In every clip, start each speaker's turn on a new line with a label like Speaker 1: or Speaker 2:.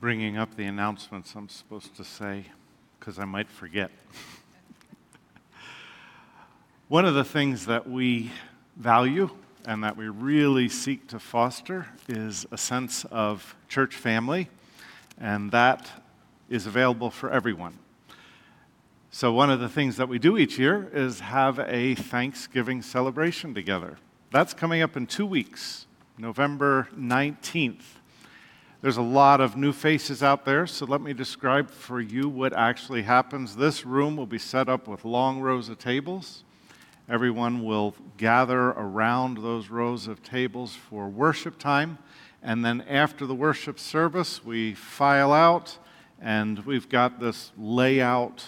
Speaker 1: bringing up the announcements I'm supposed to say because I might forget. One of the things that we value and that we really seek to foster is a sense of church family, and that is available for everyone. So, one of the things that we do each year is have a Thanksgiving celebration together. That's coming up in two weeks, November 19th. There's a lot of new faces out there, so let me describe for you what actually happens. This room will be set up with long rows of tables. Everyone will gather around those rows of tables for worship time. And then after the worship service, we file out, and we've got this layout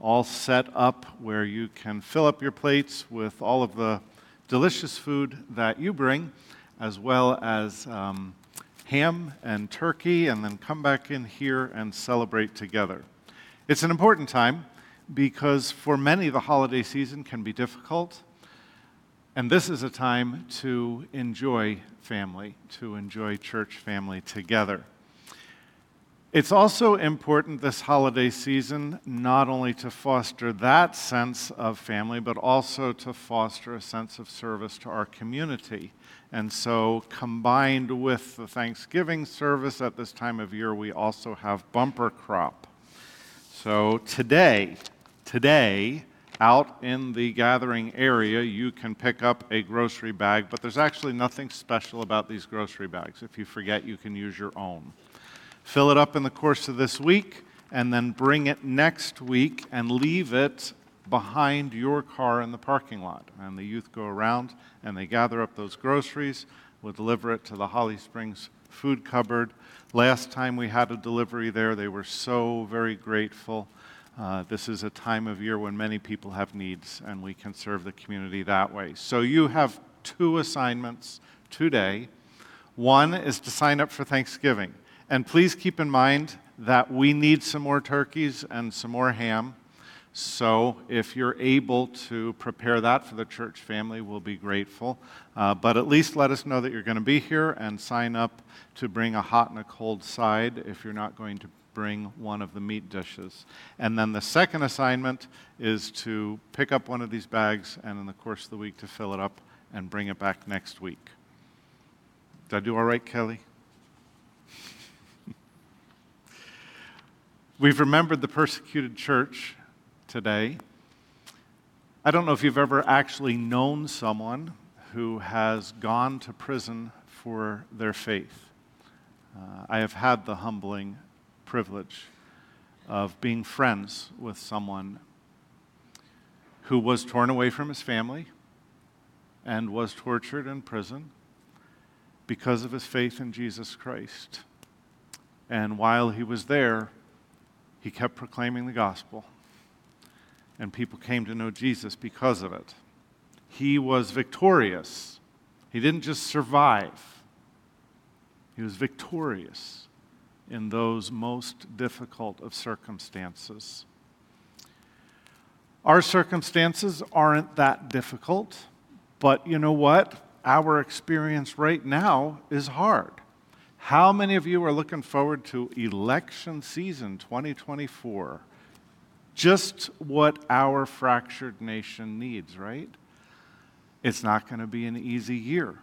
Speaker 1: all set up where you can fill up your plates with all of the delicious food that you bring, as well as. Um, ham and turkey and then come back in here and celebrate together. It's an important time because for many the holiday season can be difficult. And this is a time to enjoy family, to enjoy church family together. It's also important this holiday season not only to foster that sense of family, but also to foster a sense of service to our community. And so, combined with the Thanksgiving service at this time of year, we also have bumper crop. So, today, today, out in the gathering area, you can pick up a grocery bag, but there's actually nothing special about these grocery bags. If you forget, you can use your own. Fill it up in the course of this week, and then bring it next week and leave it behind your car in the parking lot. And the youth go around and they gather up those groceries. We'll deliver it to the Holly Springs food cupboard. Last time we had a delivery there, they were so very grateful. Uh, this is a time of year when many people have needs, and we can serve the community that way. So you have two assignments today. One is to sign up for Thanksgiving. And please keep in mind that we need some more turkeys and some more ham. So, if you're able to prepare that for the church family, we'll be grateful. Uh, but at least let us know that you're going to be here and sign up to bring a hot and a cold side if you're not going to bring one of the meat dishes. And then the second assignment is to pick up one of these bags and in the course of the week to fill it up and bring it back next week. Did I do all right, Kelly? We've remembered the persecuted church today. I don't know if you've ever actually known someone who has gone to prison for their faith. Uh, I have had the humbling privilege of being friends with someone who was torn away from his family and was tortured in prison because of his faith in Jesus Christ. And while he was there, he kept proclaiming the gospel and people came to know Jesus because of it. He was victorious. He didn't just survive, he was victorious in those most difficult of circumstances. Our circumstances aren't that difficult, but you know what? Our experience right now is hard. How many of you are looking forward to election season 2024? just what our fractured nation needs, right? It's not going to be an easy year.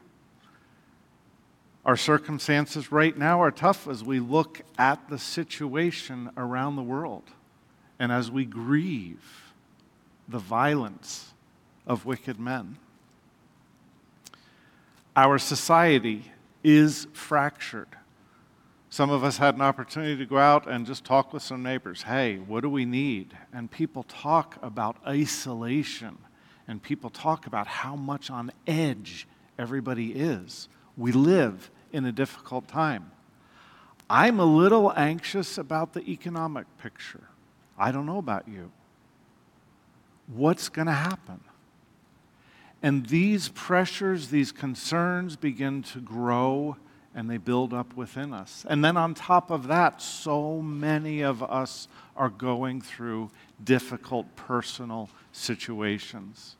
Speaker 1: Our circumstances right now are tough as we look at the situation around the world and as we grieve the violence of wicked men. Our society is fractured. Some of us had an opportunity to go out and just talk with some neighbors. Hey, what do we need? And people talk about isolation, and people talk about how much on edge everybody is. We live in a difficult time. I'm a little anxious about the economic picture. I don't know about you. What's going to happen? And these pressures, these concerns begin to grow and they build up within us. And then on top of that, so many of us are going through difficult personal situations.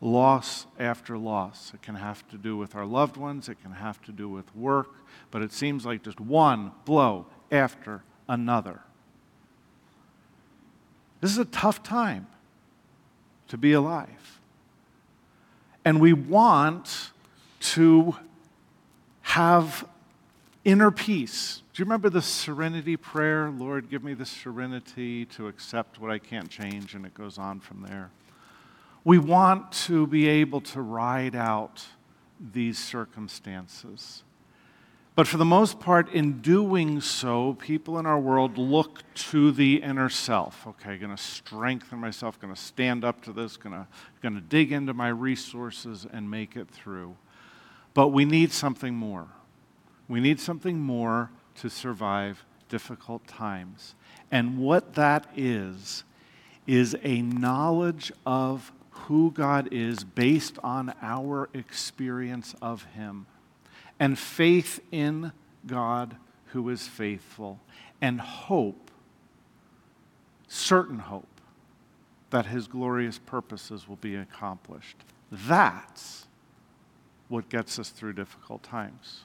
Speaker 1: loss after loss. It can have to do with our loved ones, it can have to do with work, but it seems like just one blow after another. This is a tough time to be alive. And we want to have inner peace. Do you remember the serenity prayer? Lord, give me the serenity to accept what I can't change, and it goes on from there. We want to be able to ride out these circumstances. But for the most part, in doing so, people in our world look to the inner self. Okay, going to strengthen myself, going to stand up to this, going to dig into my resources and make it through. But we need something more. We need something more to survive difficult times. And what that is, is a knowledge of who God is based on our experience of Him and faith in God who is faithful, and hope, certain hope, that his glorious purposes will be accomplished. That's what gets us through difficult times.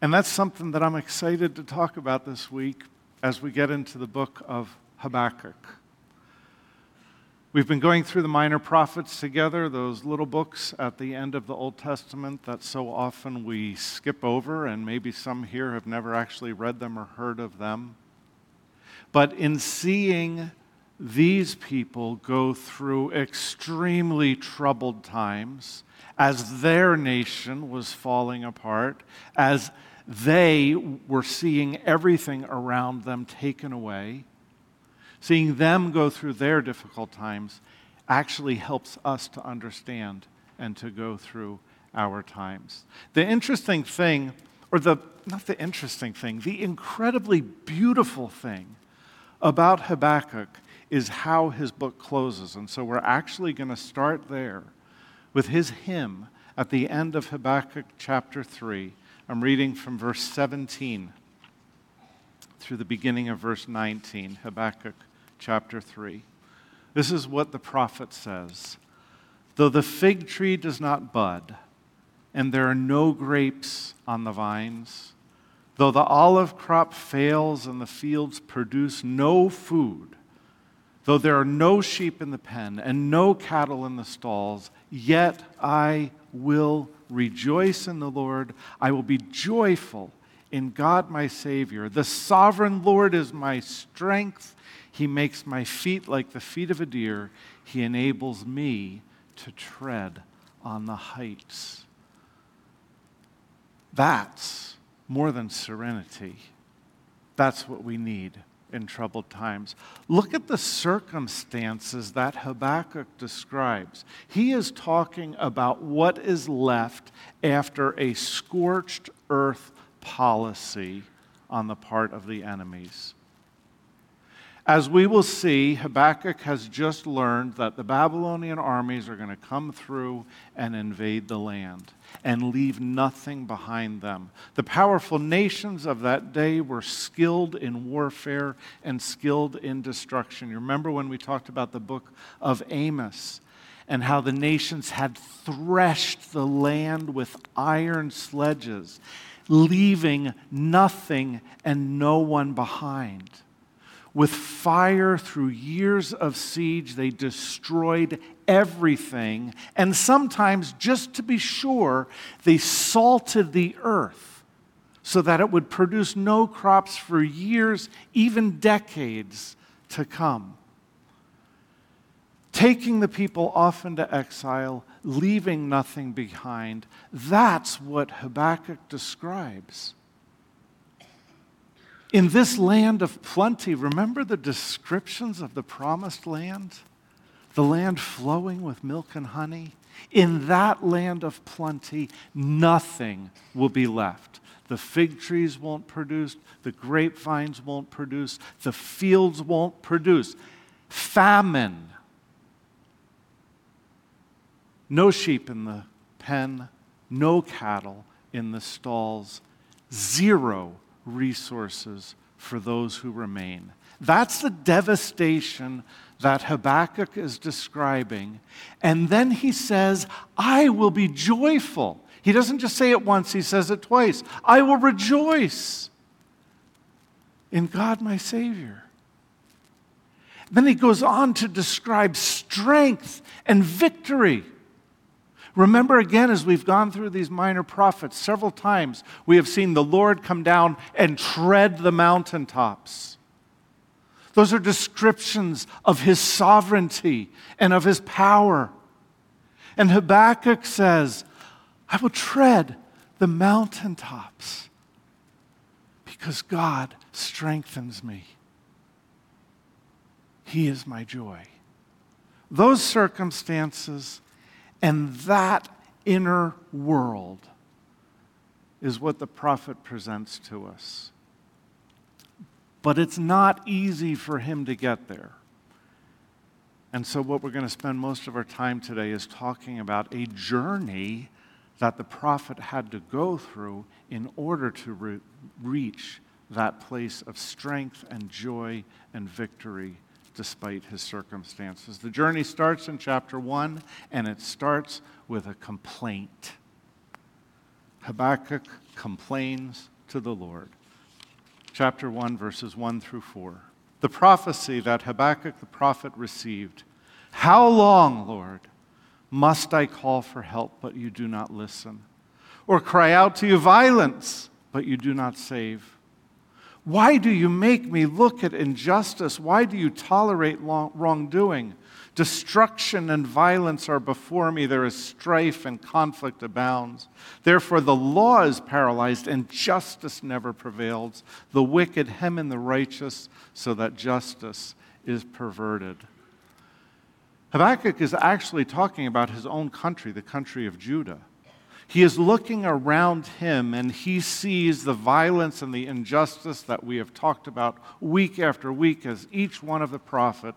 Speaker 1: And that's something that I'm excited to talk about this week as we get into the book of Habakkuk. We've been going through the minor prophets together, those little books at the end of the Old Testament that so often we skip over, and maybe some here have never actually read them or heard of them. But in seeing these people go through extremely troubled times, as their nation was falling apart, as they were seeing everything around them taken away, Seeing them go through their difficult times actually helps us to understand and to go through our times. The interesting thing, or the not the interesting thing, the incredibly beautiful thing about Habakkuk is how his book closes. And so we're actually going to start there with his hymn at the end of Habakkuk chapter 3. I'm reading from verse 17 through the beginning of verse 19, Habakkuk chapter 3. This is what the prophet says Though the fig tree does not bud, and there are no grapes on the vines, though the olive crop fails and the fields produce no food, though there are no sheep in the pen and no cattle in the stalls, yet I will rejoice in the Lord. I will be joyful in God my Savior. The sovereign Lord is my strength he makes my feet like the feet of a deer. He enables me to tread on the heights. That's more than serenity. That's what we need in troubled times. Look at the circumstances that Habakkuk describes. He is talking about what is left after a scorched earth policy on the part of the enemies. As we will see, Habakkuk has just learned that the Babylonian armies are going to come through and invade the land and leave nothing behind them. The powerful nations of that day were skilled in warfare and skilled in destruction. You remember when we talked about the book of Amos and how the nations had threshed the land with iron sledges, leaving nothing and no one behind. With fire through years of siege, they destroyed everything. And sometimes, just to be sure, they salted the earth so that it would produce no crops for years, even decades to come. Taking the people off into exile, leaving nothing behind, that's what Habakkuk describes. In this land of plenty, remember the descriptions of the promised land? The land flowing with milk and honey? In that land of plenty, nothing will be left. The fig trees won't produce, the grapevines won't produce, the fields won't produce. Famine. No sheep in the pen, no cattle in the stalls, zero resources for those who remain. That's the devastation that Habakkuk is describing. And then he says, I will be joyful. He doesn't just say it once, he says it twice. I will rejoice in God my Savior. Then he goes on to describe strength and victory. Remember again, as we've gone through these minor prophets several times, we have seen the Lord come down and tread the mountaintops. Those are descriptions of his sovereignty and of his power. And Habakkuk says, I will tread the mountaintops because God strengthens me. He is my joy. Those circumstances and that inner world is what the prophet presents to us. But it's not easy for him to get there. And so, what we're going to spend most of our time today is talking about a journey that the prophet had to go through in order to re- reach that place of strength and joy and victory despite his circumstances. The journey starts in chapter 1, and it starts with a complaint. Habakkuk complains to the Lord. Chapter 1, verses 1 through 4. The prophecy that Habakkuk the prophet received How long, Lord, must I call for help, but you do not listen? Or cry out to you violence, but you do not save? Why do you make me look at injustice? Why do you tolerate wrongdoing? Destruction and violence are before me. There is strife and conflict abounds. Therefore, the law is paralyzed and justice never prevails. The wicked hem in the righteous so that justice is perverted. Habakkuk is actually talking about his own country, the country of Judah. He is looking around him and he sees the violence and the injustice that we have talked about week after week as each one of the prophet,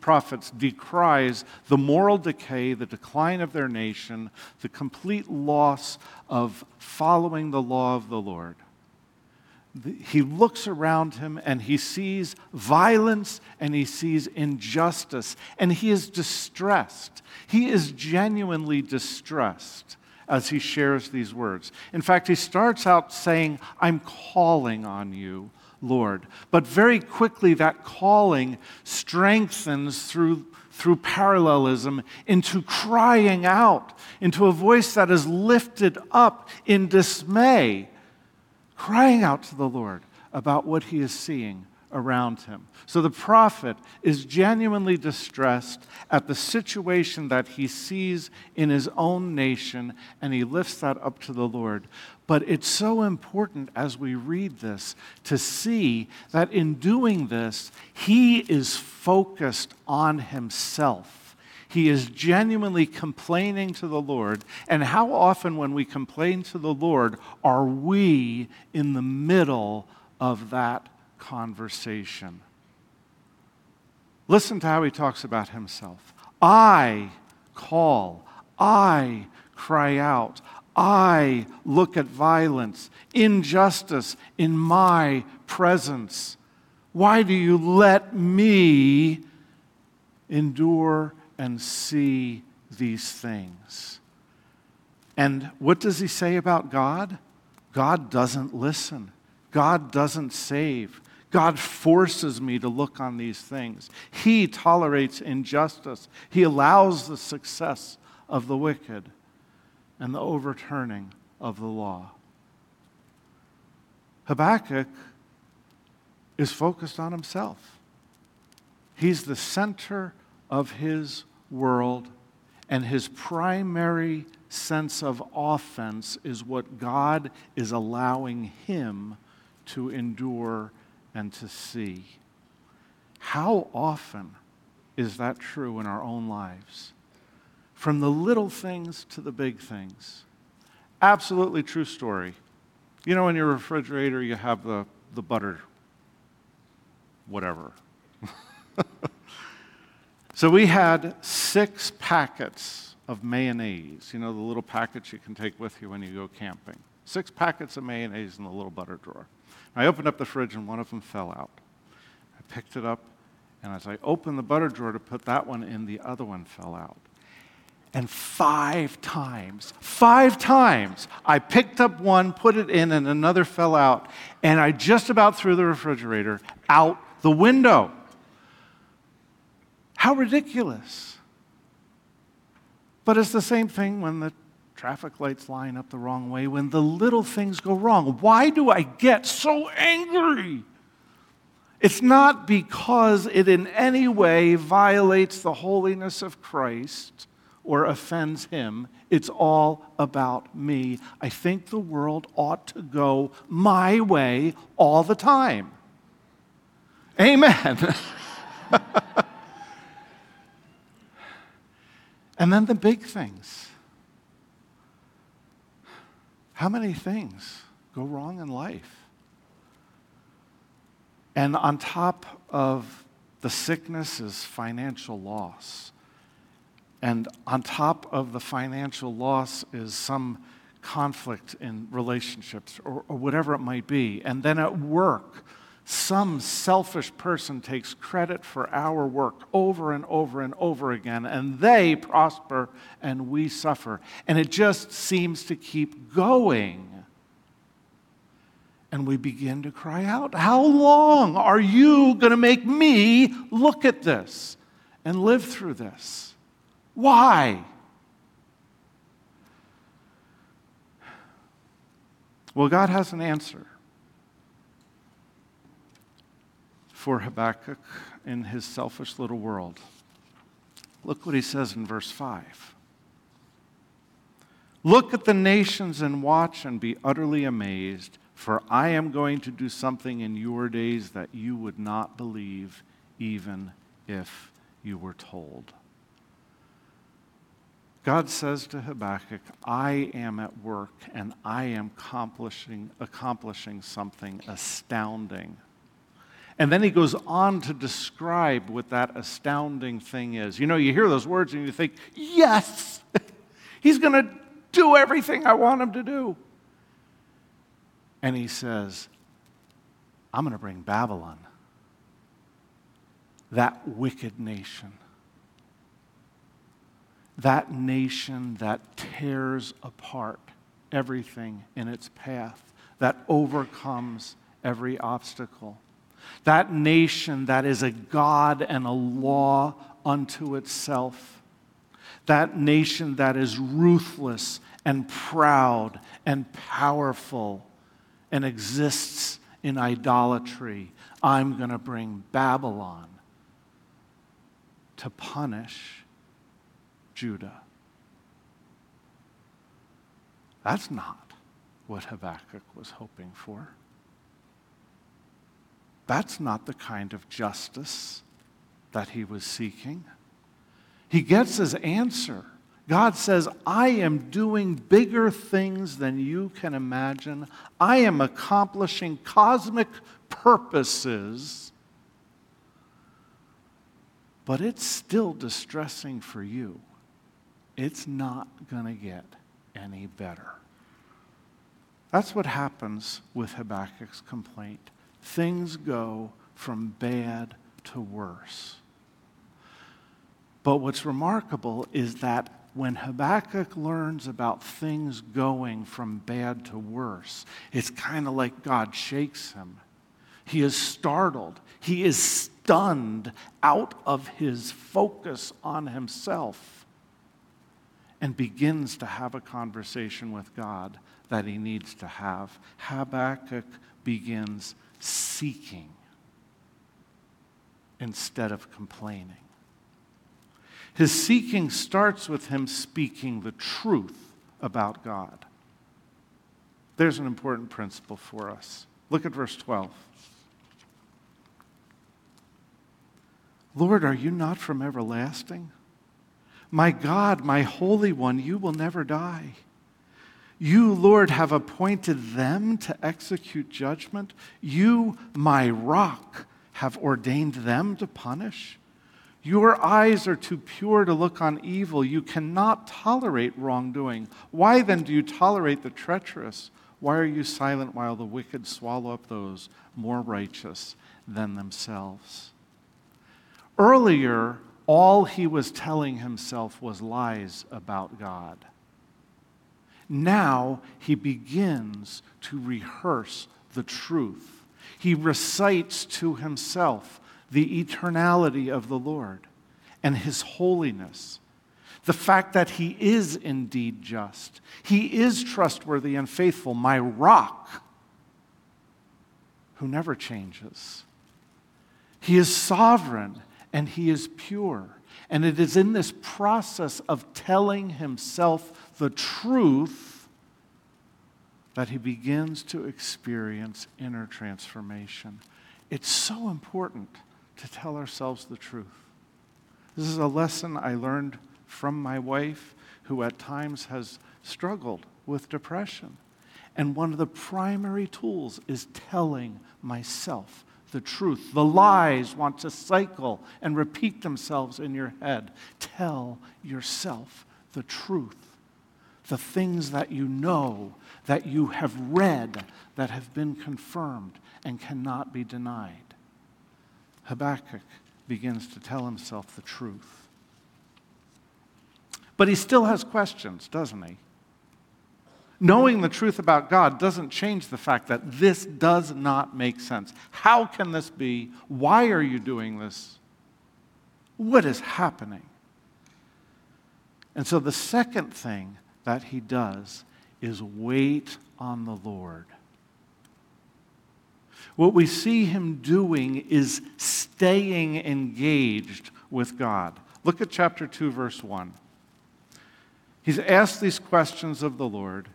Speaker 1: prophets decries the moral decay, the decline of their nation, the complete loss of following the law of the Lord. He looks around him and he sees violence and he sees injustice and he is distressed. He is genuinely distressed as he shares these words. In fact, he starts out saying, I'm calling on you, Lord. But very quickly, that calling strengthens through, through parallelism into crying out, into a voice that is lifted up in dismay, crying out to the Lord about what he is seeing around him. So the prophet is genuinely distressed at the situation that he sees in his own nation, and he lifts that up to the Lord. But it's so important as we read this to see that in doing this, he is focused on himself. He is genuinely complaining to the Lord. And how often, when we complain to the Lord, are we in the middle of that conversation. Listen to how he talks about himself. I call, I cry out, I look at violence, injustice in my presence. Why do you let me endure and see these things? And what does he say about God? God doesn't listen. God doesn't save. God forces me to look on these things. He tolerates injustice. He allows the success of the wicked and the overturning of the law. Habakkuk is focused on himself. He's the center of his world, and his primary sense of offense is what God is allowing him to endure and to see. How often is that true in our own lives? From the little things to the big things. Absolutely true story. You know, in your refrigerator, you have the, the butter, whatever. so we had six packets of mayonnaise. You know, the little packets you can take with you when you go camping. Six packets of mayonnaise in the little butter drawer. I opened up the fridge and one of them fell out. I picked it up And as I opened the butter drawer to put that one in, the other one fell out. And five times, five times, I picked up one, put it in, and another fell out. And I just about threw the refrigerator out the window. How ridiculous. But it's the same thing when the traffic lights line up the wrong way, when the little things go wrong. Why do I get so angry? It's not because it in any way violates the holiness of Christ or offends him. It's all about me. I think the world ought to go my way all the time. Amen. and then the big things. How many things go wrong in life? And on top of the sickness is financial loss. And on top of the financial loss is some conflict in relationships or, or, whatever it might be. And then at work, some selfish person takes credit for our work over and over and over again, and they prosper and we suffer. And it just seems to keep going. And we begin to cry out, How long are you going to make me look at this and live through this? Why? Well, God has an answer for Habakkuk in his selfish little world. Look what he says in verse 5. Look at the nations and watch and be utterly amazed, for I am going to do something in your days that you would not believe, even if you were told. God says to Habakkuk, I am at work and I am accomplishing, accomplishing something astounding. And then he goes on to describe what that astounding thing is. You know, you hear those words and you think, yes, he's going to do everything I want him to do. And he says, I'm going to bring Babylon, that wicked nation that nation that tears apart everything in its path, that overcomes every obstacle. That nation that is a God and a law unto itself. That nation that is ruthless and proud and powerful and exists in idolatry. I'm going to bring Babylon to punish Judah. That's not what Habakkuk was hoping for. That's not the kind of justice that he was seeking. He gets his answer. God says, I am doing bigger things than you can imagine. I am accomplishing cosmic purposes, but it's still distressing for you it's not going to get any better. That's what happens with Habakkuk's complaint. Things go from bad to worse. But what's remarkable is that when Habakkuk learns about things going from bad to worse, it's kind of like God shakes him. He is startled. He is stunned out of his focus on himself and begins to have a conversation with God that he needs to have. Habakkuk begins seeking instead of complaining. His seeking starts with him speaking the truth about God. There's an important principle for us. Look at verse 12. Lord, are you not from everlasting? My God, my Holy One, you will never die. You, Lord, have appointed them to execute judgment. You, my rock, have ordained them to punish. Your eyes are too pure to look on evil. You cannot tolerate wrongdoing. Why then do you tolerate the treacherous? Why are you silent while the wicked swallow up those more righteous than themselves? Earlier, all he was telling himself was lies about God. Now he begins to rehearse the truth. He recites to himself the eternality of the Lord and his holiness. The fact that he is indeed just, he is trustworthy and faithful, my rock who never changes. He is sovereign and he is pure. And it is in this process of telling himself the truth that he begins to experience inner transformation. It's so important to tell ourselves the truth. This is a lesson I learned from my wife, who at times has struggled with depression. And one of the primary tools is telling myself the truth. The lies want to cycle and repeat themselves in your head. Tell yourself the truth. The things that you know, that you have read, that have been confirmed and cannot be denied. Habakkuk begins to tell himself the truth. But he still has questions, doesn't he? Knowing the truth about God doesn't change the fact that this does not make sense. How can this be? Why are you doing this? What is happening? And so the second thing that he does is wait on the Lord. What we see him doing is staying engaged with God. Look at chapter 2, verse 1. He's asked these questions of the Lord.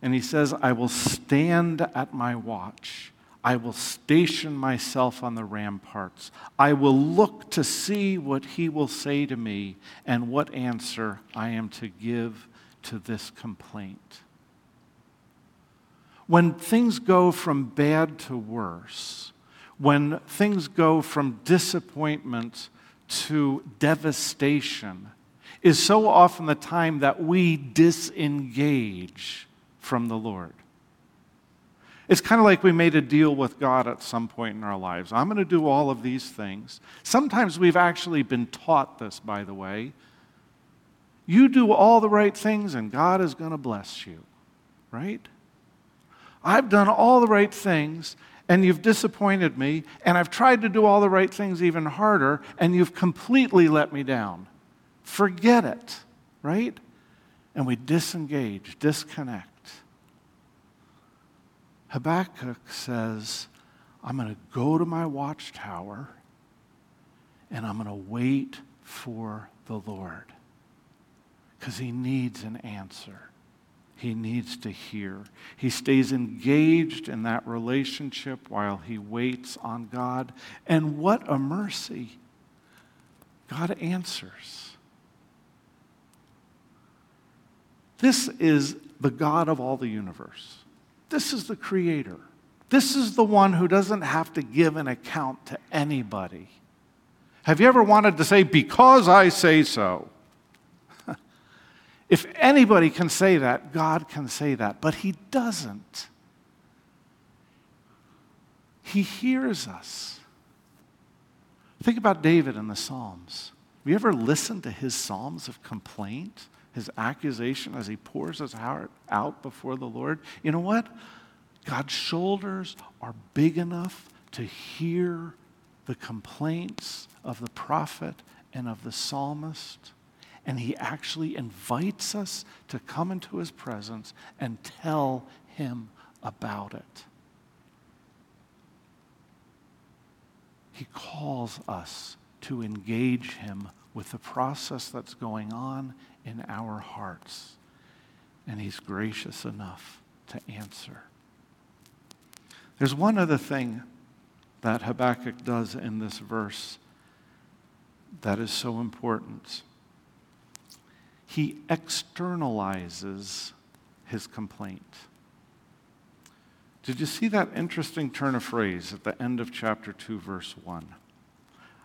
Speaker 1: And he says, I will stand at my watch. I will station myself on the ramparts. I will look to see what he will say to me and what answer I am to give to this complaint. When things go from bad to worse, when things go from disappointment to devastation, is so often the time that we disengage from the Lord. It's kind of like we made a deal with God at some point in our lives. I'm going to do all of these things. Sometimes we've actually been taught this, by the way. You do all the right things, and God is going to bless you, right? I've done all the right things, and you've disappointed me, and I've tried to do all the right things even harder, and you've completely let me down. Forget it, right? And we disengage, disconnect. Habakkuk says, I'm going to go to my watchtower and I'm going to wait for the Lord because he needs an answer. He needs to hear. He stays engaged in that relationship while he waits on God. And what a mercy! God answers. This is the God of all the universe. This is the Creator. This is the one who doesn't have to give an account to anybody. Have you ever wanted to say, because I say so? if anybody can say that, God can say that, but He doesn't. He hears us. Think about David in the Psalms. Have you ever listened to his Psalms of complaint? His accusation as he pours his heart out before the Lord, you know what? God's shoulders are big enough to hear the complaints of the prophet and of the psalmist. And he actually invites us to come into his presence and tell him about it. He calls us to engage him with the process that's going on in our hearts. And He's gracious enough to answer. There's one other thing that Habakkuk does in this verse that is so important. He externalizes his complaint. Did you see that interesting turn of phrase at the end of chapter 2, verse 1?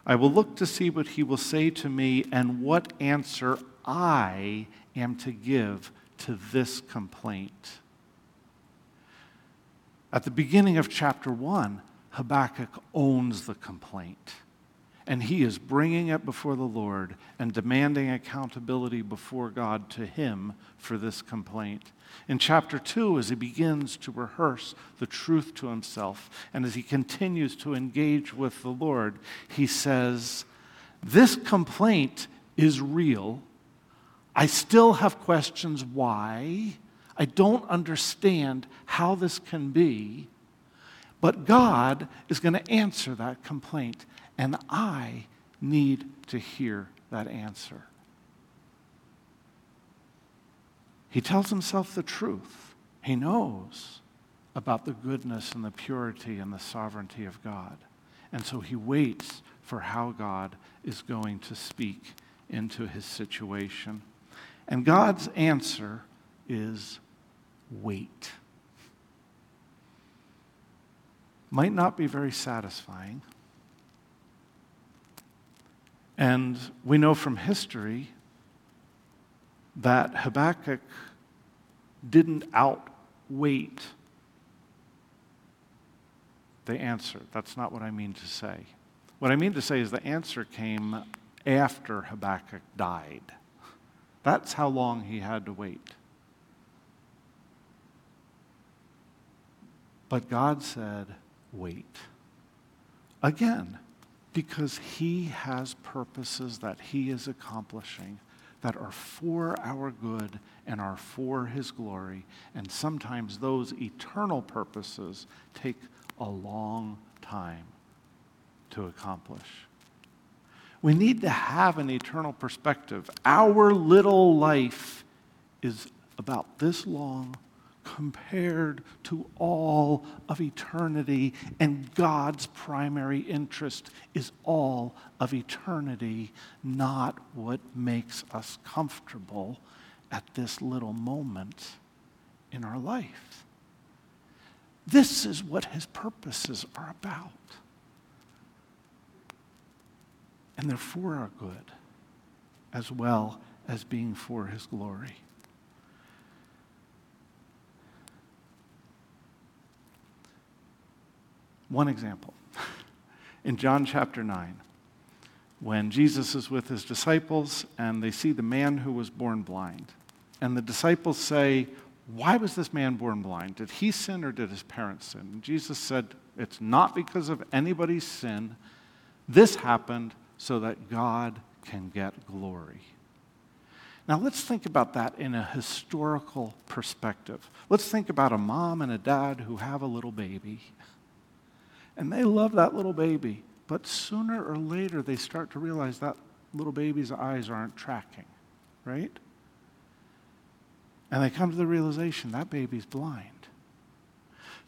Speaker 1: I will look to see what he will say to me and what answer I am to give to this complaint. At the beginning of chapter 1, Habakkuk owns the complaint. and he is bringing it before the Lord and demanding accountability before God to him for this complaint. In chapter 2, as he begins to rehearse the truth to himself and as he continues to engage with the Lord, he says, This complaint is real. I still have questions why. I don't understand how this can be. But God is going to answer that complaint. And I need to hear that answer. He tells himself the truth. He knows about the goodness and the purity and the sovereignty of God. And so he waits for how God is going to speak into his situation. And God's answer is wait. Might not be very satisfying, and we know from history that Habakkuk didn't outwait the answer. That's not what I mean to say. What I mean to say is the answer came after Habakkuk died. That's how long he had to wait. But God said, wait. Again, because He has purposes that He is accomplishing that are for our good and are for His glory. And sometimes those eternal purposes take a long time to accomplish. We need to have an eternal perspective. Our little life is about this long compared to all of eternity, and God's primary interest is all of eternity, not what makes us comfortable at this little moment in our life. This is what his purposes are about. And they're for our good as well as being for his glory. One example in John chapter 9, when Jesus is with his disciples and they see the man who was born blind. And the disciples say, Why was this man born blind? Did he sin or did his parents sin? And Jesus said, It's not because of anybody's sin. This happened so that God can get glory. Now, let's think about that in a historical perspective. Let's think about a mom and a dad who have a little baby and they love that little baby. But sooner or later, they start to realize that little baby's eyes aren't tracking, right? And they come to the realization that baby's blind.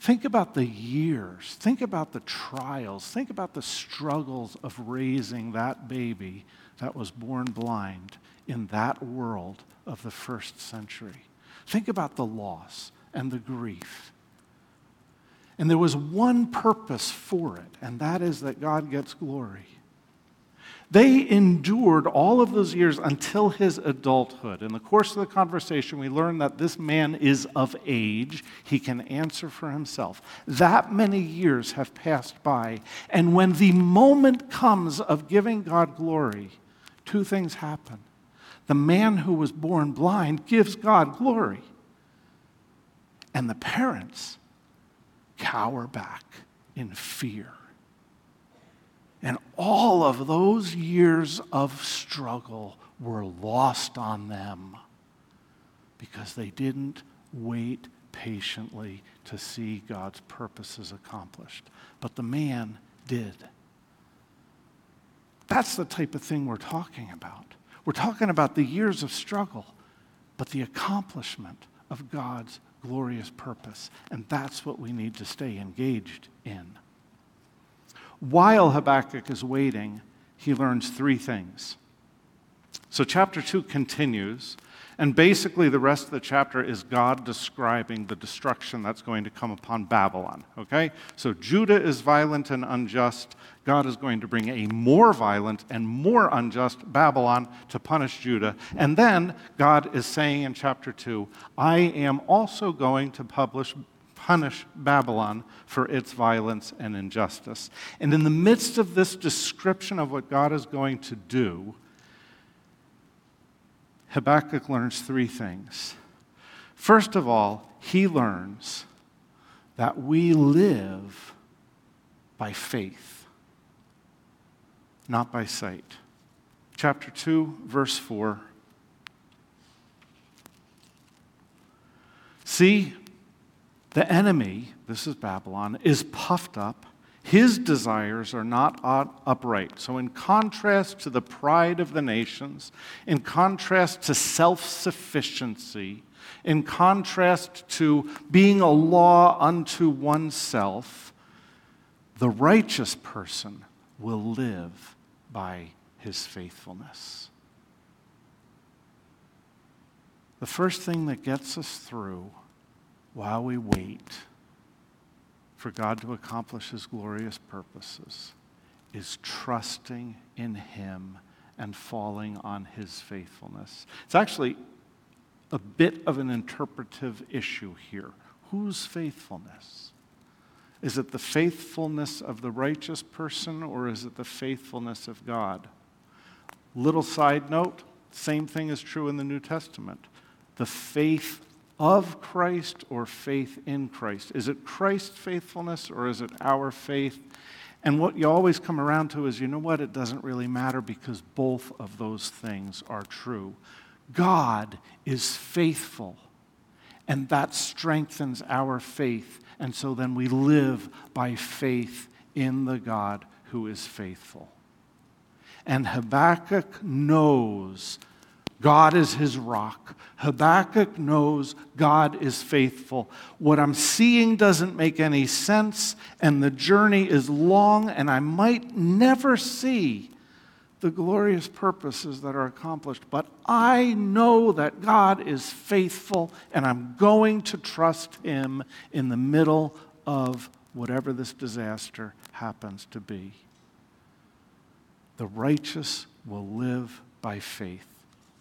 Speaker 1: Think about the years. Think about the trials. Think about the struggles of raising that baby that was born blind in that world of the first century. Think about the loss and the grief and there was one purpose for it, and that is that God gets glory. They endured all of those years until his adulthood. In the course of the conversation, we learn that this man is of age. He can answer for himself. That many years have passed by. And when the moment comes of giving God glory, two things happen. The man who was born blind gives God glory, and the parents cower back in fear. And all of those years of struggle were lost on them because they didn't wait patiently to see God's purposes accomplished. But the man did. That's the type of thing we're talking about. We're talking about the years of struggle, but the accomplishment of God's glorious purpose. And that's what we need to stay engaged in. While Habakkuk is waiting, he learns three things. So, chapter 2 continues, and basically the rest of the chapter is God describing the destruction that's going to come upon Babylon. Okay? So, Judah is violent and unjust. God is going to bring a more violent and more unjust Babylon to punish Judah. And then God is saying in chapter 2, I am also going to publish punish Babylon for its violence and injustice. And in the midst of this description of what God is going to do, Habakkuk learns three things. First of all, he learns that we live by faith, not by sight. Chapter 2, verse 4. See, the enemy, this is Babylon, is puffed up. His desires are not upright. So, in contrast to the pride of the nations, in contrast to self sufficiency, in contrast to being a law unto oneself, the righteous person will live by his faithfulness. The first thing that gets us through while we wait for God to accomplish his glorious purposes is trusting in him and falling on his faithfulness. It's actually a bit of an interpretive issue here. Whose faithfulness? Is it the faithfulness of the righteous person or is it the faithfulness of God? Little side note same thing is true in the New Testament. The faith of Christ or faith in Christ? Is it Christ's faithfulness or is it our faith? And what you always come around to is you know what? It doesn't really matter because both of those things are true. God is faithful, and that strengthens our faith. And so then we live by faith in the God who is faithful. And Habakkuk knows God is his rock. Habakkuk knows God is faithful. What I'm seeing doesn't make any sense, and the journey is long, and I might never see the glorious purposes that are accomplished. But I know that God is faithful, and I'm going to trust him in the middle of whatever this disaster happens to be. The righteous will live by faith.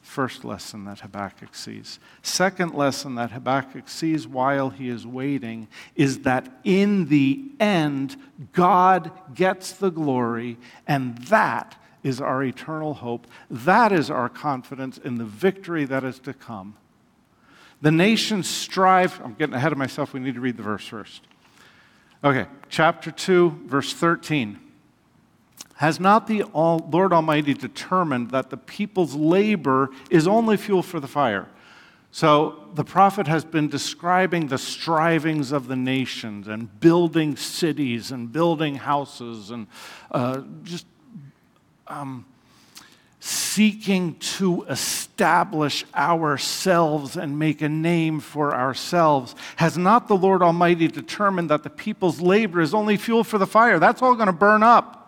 Speaker 1: First lesson that Habakkuk sees. Second lesson that Habakkuk sees while he is waiting is that in the end, God gets the glory, and that is our eternal hope. That is our confidence in the victory that is to come. The nations strive. I'm getting ahead of myself. We need to read the verse first. Okay, chapter 2, verse 13. Has not the Lord Almighty determined that the people's labor is only fuel for the fire? So the prophet has been describing the strivings of the nations and building cities and building houses and uh, just um, seeking to establish ourselves and make a name for ourselves. Has not the Lord Almighty determined that the people's labor is only fuel for the fire? That's all going to burn up.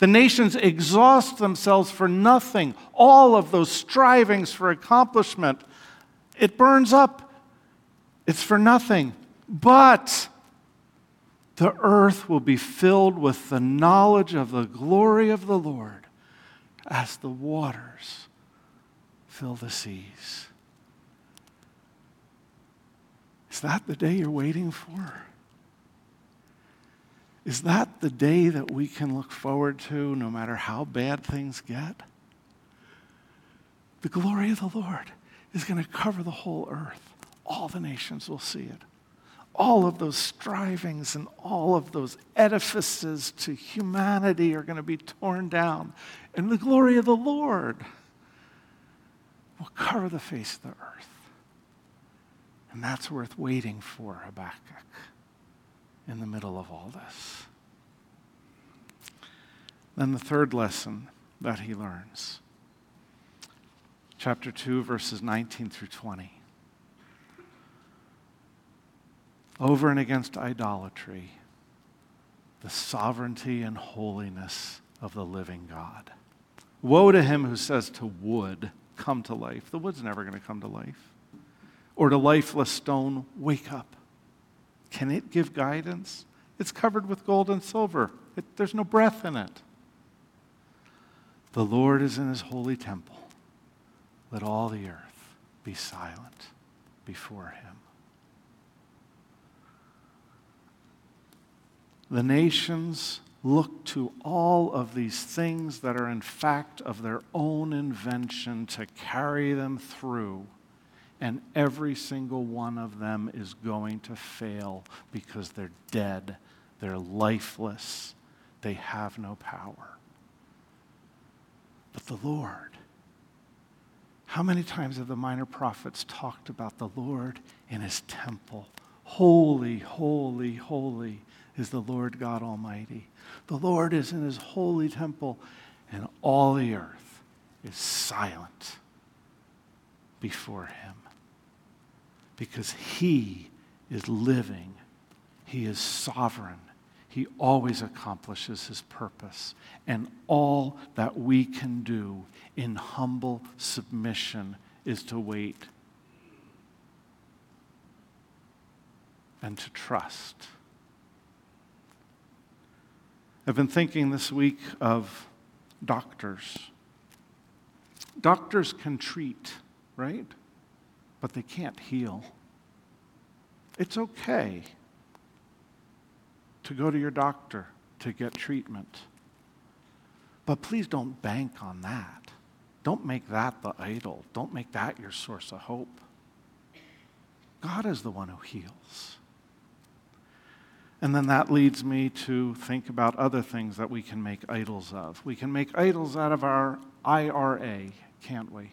Speaker 1: The nations exhaust themselves for nothing. All of those strivings for accomplishment, it burns up. It's for nothing. But the earth will be filled with the knowledge of the glory of the Lord as the waters fill the seas. Is that the day you're waiting for? Is that the day that we can look forward to no matter how bad things get? The glory of the Lord is going to cover the whole earth. All the nations will see it. All of those strivings and all of those edifices to humanity are going to be torn down. And the glory of the Lord will cover the face of the earth. And that's worth waiting for, Habakkuk in the middle of all this. Then the third lesson that he learns chapter 2, verses 19 through 20. Over and against idolatry, the sovereignty and holiness of the living God. Woe to him who says to wood, Come to life. The wood's never going to come to life. Or to lifeless stone, Wake up. Can it give guidance? It's covered with gold and silver, it, there's no breath in it. The Lord is in his holy temple. Let all the earth be silent before him. the nations look to all of these things that are, in fact, of their own invention to carry them through. And every single one of them is going to fail because they're dead, they're lifeless, they have no power. But the Lord, how many times have the minor prophets talked about the Lord in his temple? Holy, holy, holy is the Lord God Almighty. The Lord is in his holy temple, and all the earth is silent before him because he is living, he is sovereign. He always accomplishes his purpose. And all that we can do in humble submission is to wait and to trust. I've been thinking this week of doctors. Doctors can treat, right? But they can't heal. It's okay to go to your doctor to get treatment. But please don't bank on that. Don't make that the idol. Don't make that your source of hope. God is the one who heals. And then that leads me to think about other things that we can make idols of. We can make idols out of our IRA, can't we?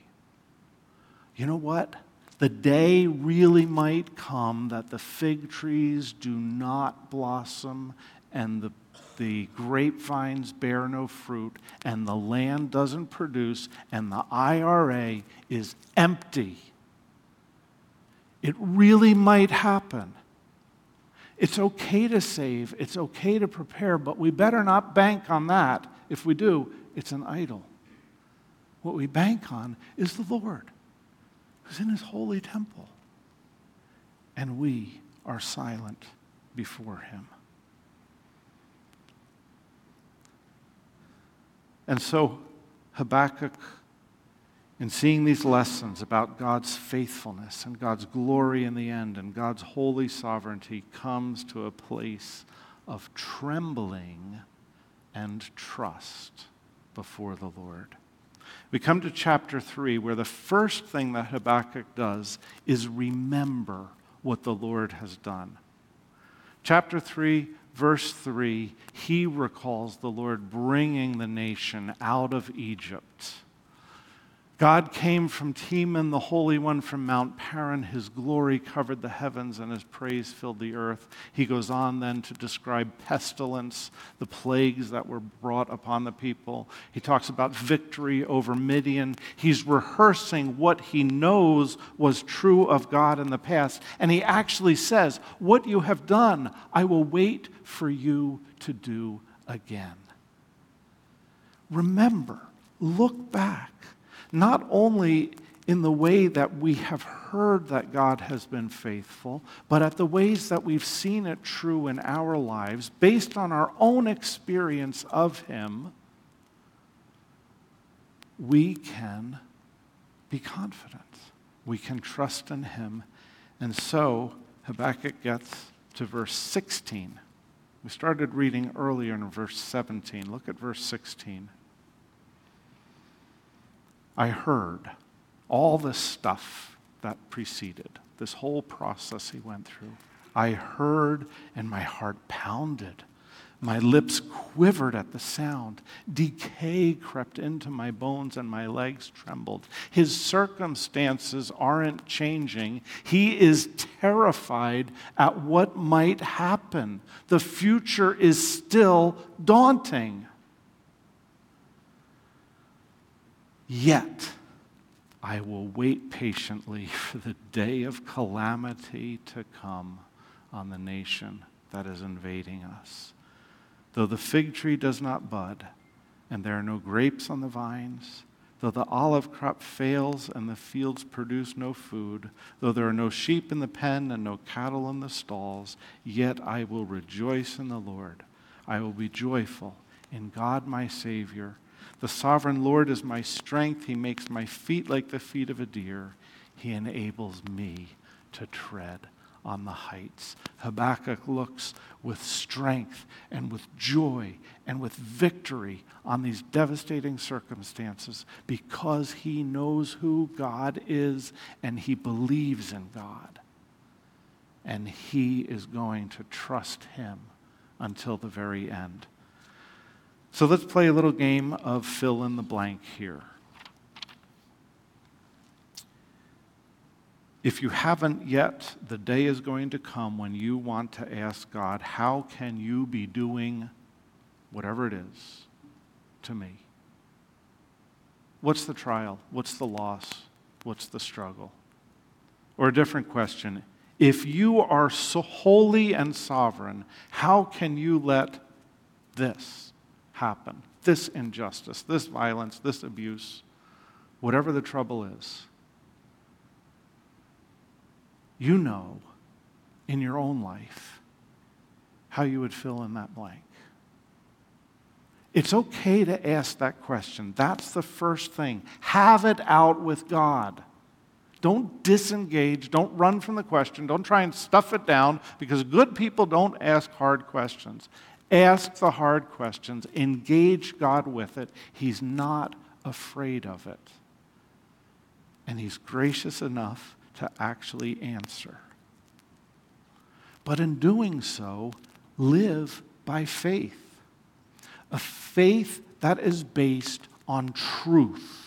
Speaker 1: You know what? The day really might come that the fig trees do not blossom and the, the grapevines bear no fruit and the land doesn't produce and the IRA is empty. It really might happen. It's okay to save, it's okay to prepare, but we better not bank on that. If we do, it's an idol. What we bank on is the Lord, who's in his holy temple. And we are silent before him. And so Habakkuk in seeing these lessons about God's faithfulness and God's glory in the end and God's holy sovereignty comes to a place of trembling and trust before the Lord. We come to chapter 3, where the first thing that Habakkuk does is remember what the Lord has done. Chapter 3, verse 3, he recalls the Lord bringing the nation out of Egypt God came from Teman, the Holy One from Mount Paran. His glory covered the heavens and his praise filled the earth. He goes on then to describe pestilence, the plagues that were brought upon the people. He talks about victory over Midian. He's rehearsing what he knows was true of God in the past. And he actually says, What you have done, I will wait for you to do again. Remember, look back not only in the way that we have heard that God has been faithful, but at the ways that we've seen it true in our lives based on our own experience of Him, we can be confident. We can trust in Him. And so Habakkuk gets to verse 16. We started reading earlier in verse 17. Look at verse 16. I heard all this stuff that preceded, this whole process he went through. I heard and my heart pounded. My lips quivered at the sound. Decay crept into my bones and my legs trembled. His circumstances aren't changing. He is terrified at what might happen. The future is still daunting. Yet, I will wait patiently for the day of calamity to come on the nation that is invading us. Though the fig tree does not bud, and there are no grapes on the vines, though the olive crop fails and the fields produce no food, though there are no sheep in the pen and no cattle in the stalls, yet I will rejoice in the Lord. I will be joyful in God my Savior the sovereign Lord is my strength. He makes my feet like the feet of a deer. He enables me to tread on the heights. Habakkuk looks with strength and with joy and with victory on these devastating circumstances because he knows who God is and he believes in God. And he is going to trust him until the very end. So let's play a little game of fill in the blank here. If you haven't yet, the day is going to come when you want to ask God, How can you be doing whatever it is to me? What's the trial? What's the loss? What's the struggle? Or a different question if you are so holy and sovereign, how can you let this happen? This injustice, this violence, this abuse, whatever the trouble is you know in your own life how you would fill in that blank. It's okay to ask that question. That's the first thing. Have it out with God. Don't disengage. Don't run from the question. Don't try and stuff it down because good people don't ask hard questions. Ask the hard questions. Engage God with it. He's not afraid of it. And He's gracious enough to actually answer. But in doing so, live by faith. A faith that is based on truth.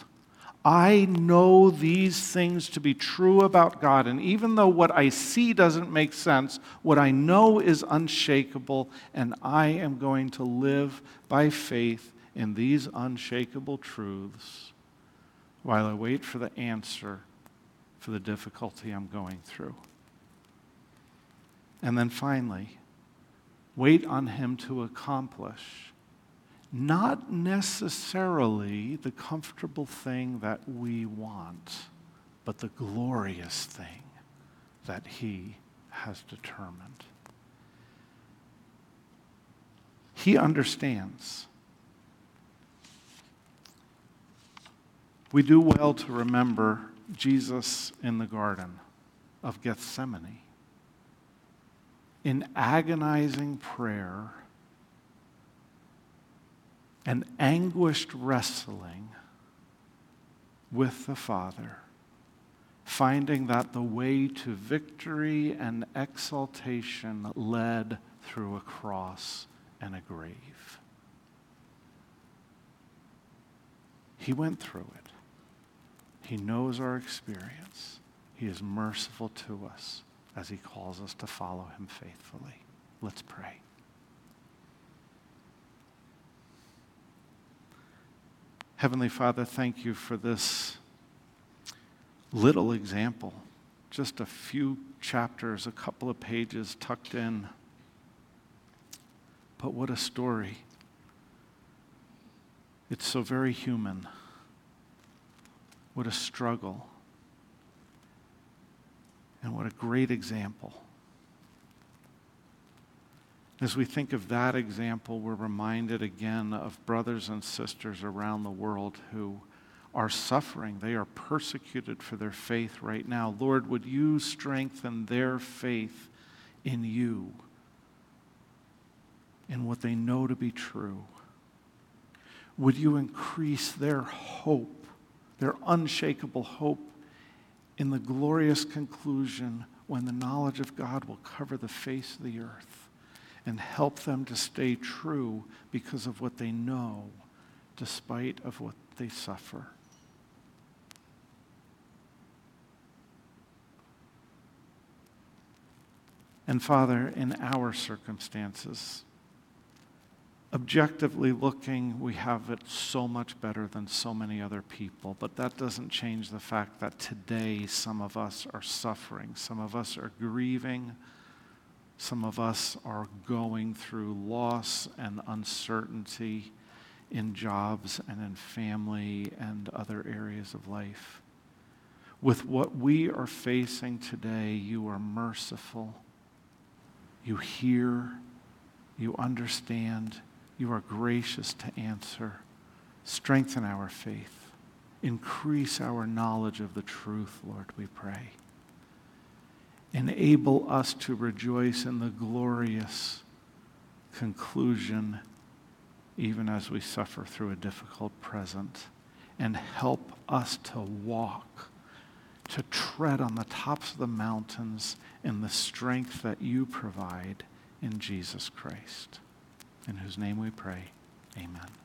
Speaker 1: I know these things to be true about God, and even though what I see doesn't make sense, what I know is unshakable, and I am going to live by faith in these unshakable truths while I wait for the answer for the difficulty I'm going through. And then finally, wait on Him to accomplish not necessarily the comfortable thing that we want, but the glorious thing that He has determined. He understands. We do well to remember Jesus in the Garden of Gethsemane in agonizing prayer and anguished wrestling with the Father, finding that the way to victory and exaltation led through a cross and a grave. He went through it. He knows our experience. He is merciful to us as He calls us to follow Him faithfully. Let's pray. Heavenly Father, thank you for this little example. Just a few chapters, a couple of pages tucked in. But what a story. It's so very human. What a struggle. And what a great example. As we think of that example, we're reminded again of brothers and sisters around the world who are suffering. They are persecuted for their faith right now. Lord, would you strengthen their faith in you, in what they know to be true? Would you increase their hope their unshakable hope in the glorious conclusion when the knowledge of God will cover the face of the earth and help them to stay true because of what they know despite of what they suffer. And Father, in our circumstances, objectively looking, we have it so much better than so many other people. But that doesn't change the fact that today some of us are suffering, some of us are grieving, some of us are going through loss and uncertainty in jobs and in family and other areas of life. With what we are facing today, you are merciful. You hear, you understand, you are gracious to answer. Strengthen our faith. Increase our knowledge of the truth, Lord, we pray. Enable us to rejoice in the glorious conclusion, even as we suffer through a difficult present, and help us to walk, to tread on the tops of the mountains in the strength that you provide in Jesus Christ, in whose name we pray. Amen.